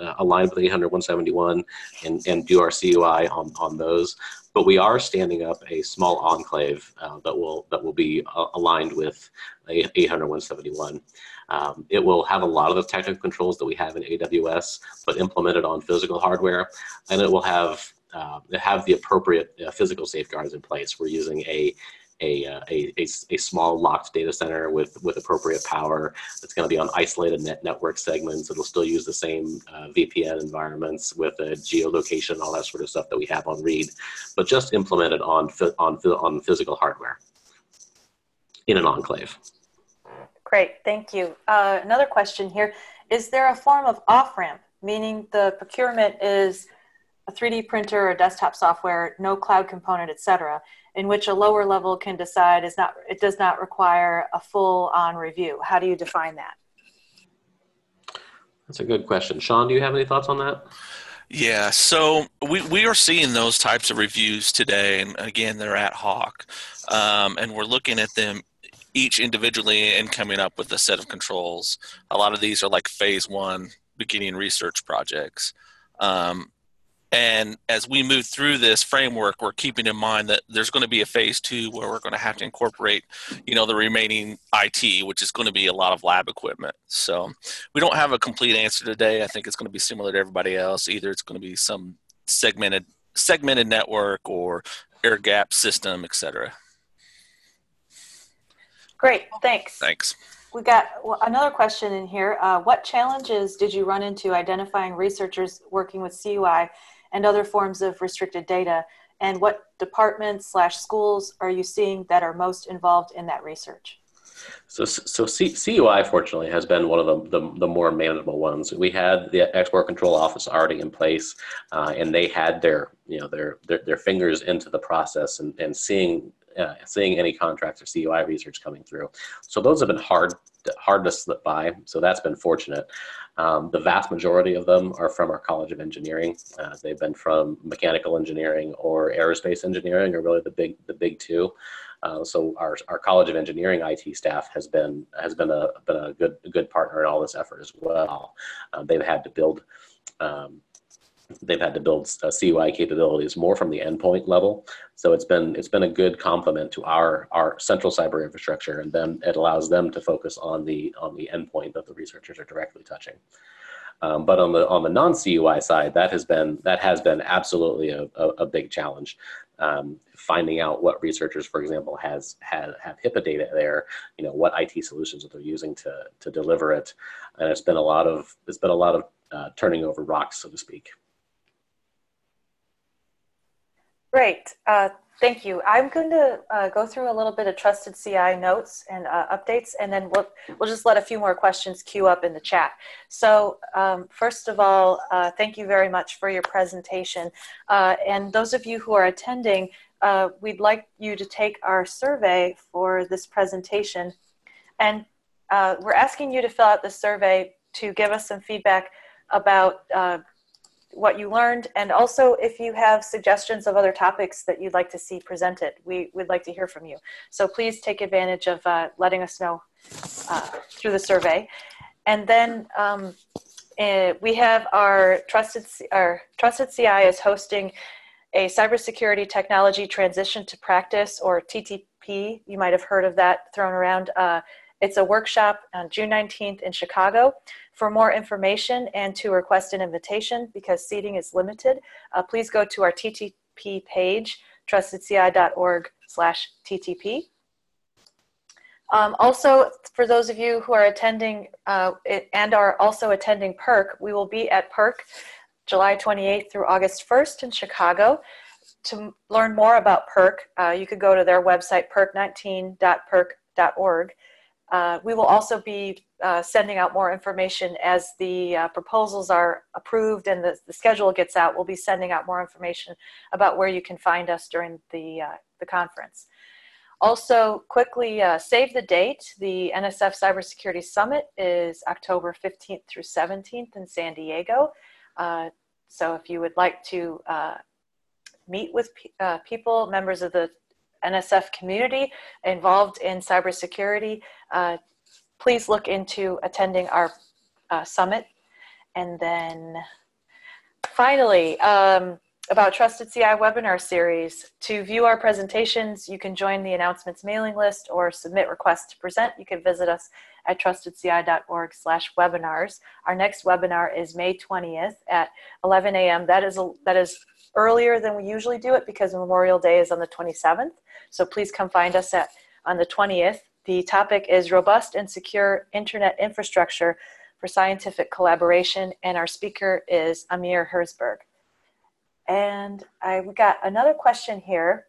uh, aligned with 800 171 and and do our CUI on on those. But we are standing up a small enclave uh, that will that will be uh, aligned with 800 171. Um, it will have a lot of the technical controls that we have in AWS, but implemented on physical hardware, and it will have uh, that have the appropriate uh, physical safeguards in place. We're using a a, uh, a, a, a small locked data center with, with appropriate power. It's going to be on isolated net network segments. It'll still use the same uh, VPN environments with a geolocation, all that sort of stuff that we have on REED, but just implemented on on on physical hardware in an enclave. Great, thank you. Uh, another question here. Is there a form of off-ramp, meaning the procurement is a 3D printer or desktop software, no cloud component, et cetera, in which a lower level can decide is not, it does not require a full-on review? How do you define that? That's a good question. Sean, do you have any thoughts on that? Yeah, so we, we are seeing those types of reviews today, and again, they're ad hoc, um, and we're looking at them each individually and coming up with a set of controls. A lot of these are like phase one beginning research projects. Um, and as we move through this framework, we're keeping in mind that there's going to be a phase two where we're going to have to incorporate, you know, the remaining IT, which is going to be a lot of lab equipment. So we don't have a complete answer today. I think it's going to be similar to everybody else. Either it's going to be some segmented segmented network or air gap system, et cetera. Great, thanks. Thanks. We got another question in here. Uh, what challenges did you run into identifying researchers working with CUI and other forms of restricted data? And what departments slash schools are you seeing that are most involved in that research? So, so C, CUI fortunately has been one of the, the, the, more manageable ones. We had the export control office already in place, uh, and they had their you know their, their their fingers into the process and, and seeing uh, seeing any contracts or CUI research coming through. So those have been hard hard to slip by. So that's been fortunate. Um, the vast majority of them are from our College of Engineering. Uh, they've been from mechanical engineering or aerospace engineering, are really the big the big two. Uh, so our, our College of Engineering IT staff has been has been a been a good a good partner in all this effort as well. Uh, they've had to build um, they've had to build uh, CUI capabilities more from the endpoint level. So it's been it's been a good complement to our our central cyber infrastructure, and then it allows them to focus on the on the endpoint that the researchers are directly touching. Um, but on the on the non-CUI side, that has been that has been absolutely a, a, a big challenge. Um, finding out what researchers, for example, has had have HIPAA data there, you know, what IT solutions that they're using to to deliver it, and it's been a lot of it's been a lot of uh, turning over rocks, so to speak. Great. Uh, thank you. I'm going to uh, go through a little bit of trusted CI notes and uh, updates, and then we'll, we'll just let a few more questions queue up in the chat. So um, first of all, uh, thank you very much for your presentation. Uh, and those of you who are attending, uh, we'd like you to take our survey for this presentation. And we're asking you to fill out the survey to give us some feedback about what you learned, and also if you have suggestions of other topics that you'd like to see presented. We would like to hear from you. So please take advantage of uh, letting us know uh, through the survey. And then um, uh, we have our trusted, our trusted CI is hosting a cybersecurity technology transition to practice or TTP. You might have heard of that thrown around. Uh, it's a workshop on June 19th in Chicago. For more information and to request an invitation, because seating is limited, uh, please go to our TTP page, trustedci.org slash TTP. Um, also, for those of you who are attending uh, and are also attending PEARC, we will be at PEARC July 28th through August 1st in Chicago. To learn more about PEARC, uh, you could go to their website, pearc19.pearc.org. Uh, we will also be uh, sending out more information as the uh, proposals are approved and the, the, schedule gets out. We'll be sending out more information about where you can find us during the, uh, the conference. Also, quickly uh, save the date. The NSF Cybersecurity Summit is October 15th through 17th in San Diego. So if you would like to meet with people, members of the NSF community involved in cybersecurity, uh, please look into attending our uh, summit. And then finally, um, about Trusted CI webinar series. To view our presentations, you can join the announcements mailing list or submit requests to present. You can visit us at trustedci.org slash webinars. Our next webinar is May 20th at 11 a.m. That is, a, that is earlier than we usually do it because Memorial Day is on the 27th. So please come find us at on the 20th. The topic is robust and secure internet infrastructure for scientific collaboration, and our speaker is Amir Herzberg. And I got another question here.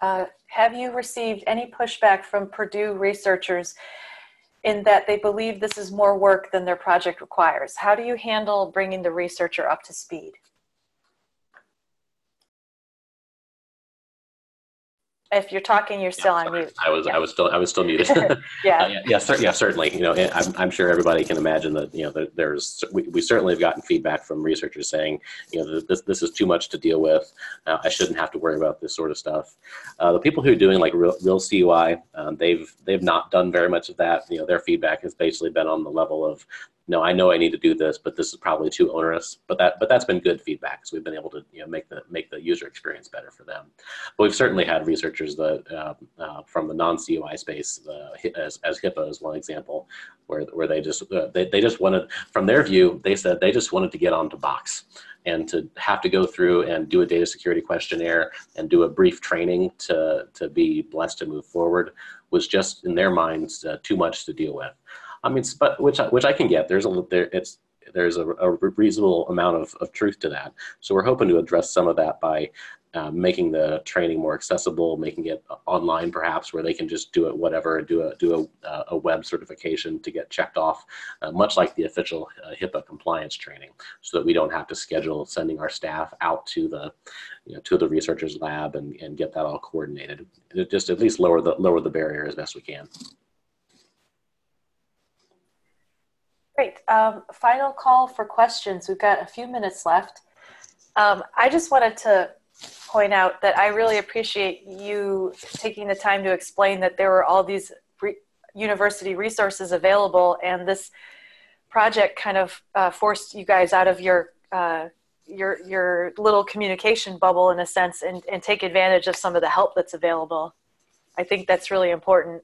Uh, have you received any pushback from Purdue researchers in that they believe this is more work than their project requires? How do you handle bringing the researcher up to speed? If you're talking, you're still yeah, on mute. I was, yeah. I was still, I was still muted. yeah. Uh, yeah, yeah, cer- yeah, certainly. You know, I'm, I'm sure everybody can imagine that. You know, there's we, we certainly have gotten feedback from researchers saying, you know, this this is too much to deal with. Uh, I shouldn't have to worry about this sort of stuff. Uh, the people who are doing like real, real CUI, um, they've they've not done very much of that. You know, their feedback has basically been on the level of no, I know I need to do this, but this is probably too onerous. But that, but that's been good feedback. So we've been able to, you know, make the make the user experience better for them. But we've certainly had researchers that uh, uh, from the non-CUI space, uh, as, as HIPAA is one example, where where they just uh, they they just wanted, from their view, they said they just wanted to get onto Box and to have to go through and do a data security questionnaire and do a brief training to to be blessed to move forward was just in their minds uh, too much to deal with. I mean, but which I, which I can get. There's a there it's there's a, a, reasonable amount of, of truth to that. So we're hoping to address some of that by uh, making the training more accessible, making it online perhaps, where they can just do it whatever, do a do a, uh, a web certification to get checked off, uh, much like the official uh, HIPAA compliance training, so that we don't have to schedule sending our staff out to the you know, to the researchers lab and, and get that all coordinated. It just at least lower the lower the barrier as best we can. Great. Um, final call for questions. We've got a few minutes left. Um, I just wanted to point out that I really appreciate you taking the time to explain that there were all these re- university resources available, and this project kind of uh, forced you guys out of your uh, your your little communication bubble in a sense, and, and take advantage of some of the help that's available. I think that's really important.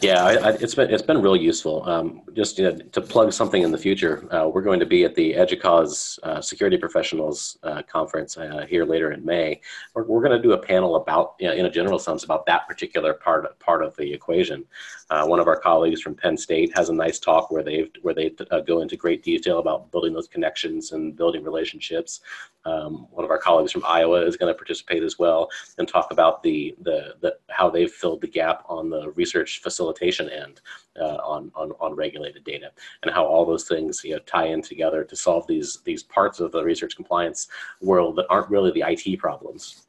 Yeah, I, I, it's been it's been really useful. Um, just you know, to plug something in the future, uh, we're going to be at the EDUCAUSE uh, Security Professionals uh, Conference uh, here later in May. We're, we're going to do a panel about, you know, in a general sense, about that particular part part of the equation. Uh, one of our colleagues from Penn State has a nice talk where they where they uh, go into great detail about building those connections and building relationships. Um, one of our colleagues from Iowa is going to participate as well and talk about the, the, the how they've filled the gap on the research facilitation end uh, on, on, on regulated data and how all those things you know, tie in together to solve these, these parts of the research compliance world that aren't really the IT problems.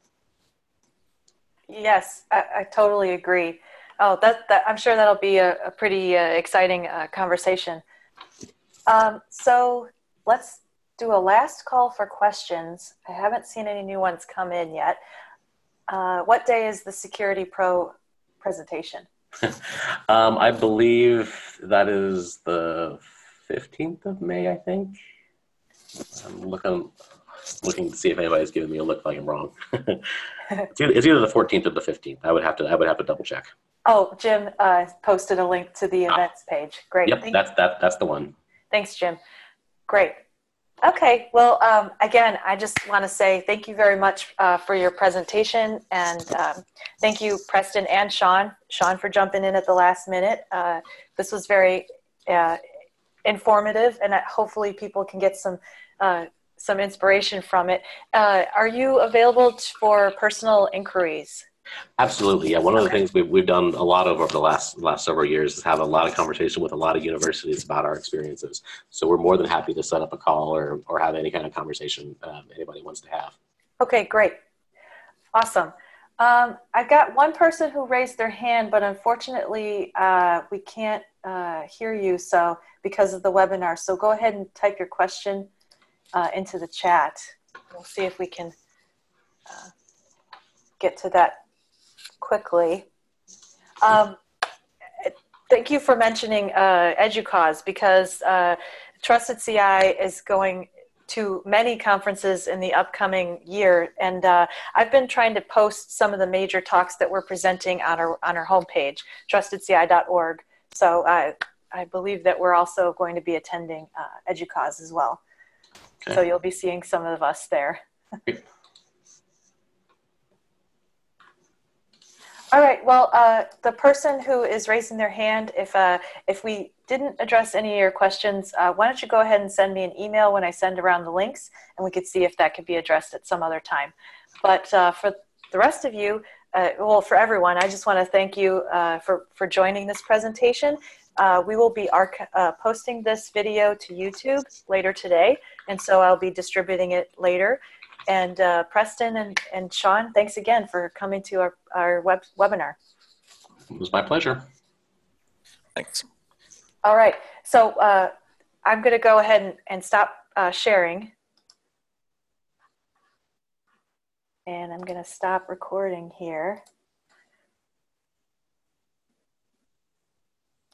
Yes, I, I totally agree. Oh, that, that I'm sure that'll be a, a pretty uh, exciting uh, conversation. Um, so let's do a last call for questions. I haven't seen any new ones come in yet. Uh, what day is the Security Pro presentation? um, I believe that is the 15th of May, I think. I'm looking, looking to see if anybody's giving me a look like I'm wrong. it's, either, it's, either, the 14th or the 15th. I would have to, I would have to double check. Oh, Jim uh, posted a link to the ah. events ah. page. Great. Yep, Thank that's, that, that's the one. Thanks, Jim. Great. Okay, well, um, again, I just want to say thank you very much uh, for your presentation, and um, thank you, Preston and Sean. Sean for jumping in at the last minute. Uh, this was very uh, informative, and hopefully, people can get some uh, some inspiration from it. Uh, are you available for personal inquiries? Absolutely, yeah. One of the things we've, we've done a lot of over the last last several years is have a lot of conversation with a lot of universities about our experiences. So we're more than happy to set up a call or, or have any kind of conversation um, anybody wants to have. Okay, great. Awesome. Um, I've got one person who raised their hand, but unfortunately uh, we can't uh, hear you so because of the webinar. So go ahead and type your question uh, into the chat. We'll see if we can uh, get to that quickly. Um, thank you for mentioning uh, EDUCAUSE because uh, Trusted CI is going to many conferences in the upcoming year, and uh, I've been trying to post some of the major talks that we're presenting on our on our homepage, trustedci.org. So I I believe that we're also going to be attending uh, EDUCAUSE as well. Okay. So you'll be seeing some of us there. All right. Well, uh, the person who is raising their hand, if uh, if we didn't address any of your questions, uh, why don't you go ahead and send me an email when I send around the links, and we could see if that could be addressed at some other time. But uh, for the rest of you, uh, well, for everyone, I just want to thank you uh, for for joining this presentation. we will be posting this video to YouTube later today, and so I'll be distributing it later. And uh, Preston and, and Sean, thanks again for coming to our, our web, webinar. It was my pleasure. Thanks. All right. So uh, I'm going to go ahead and, and stop uh, sharing. And I'm going to stop recording here.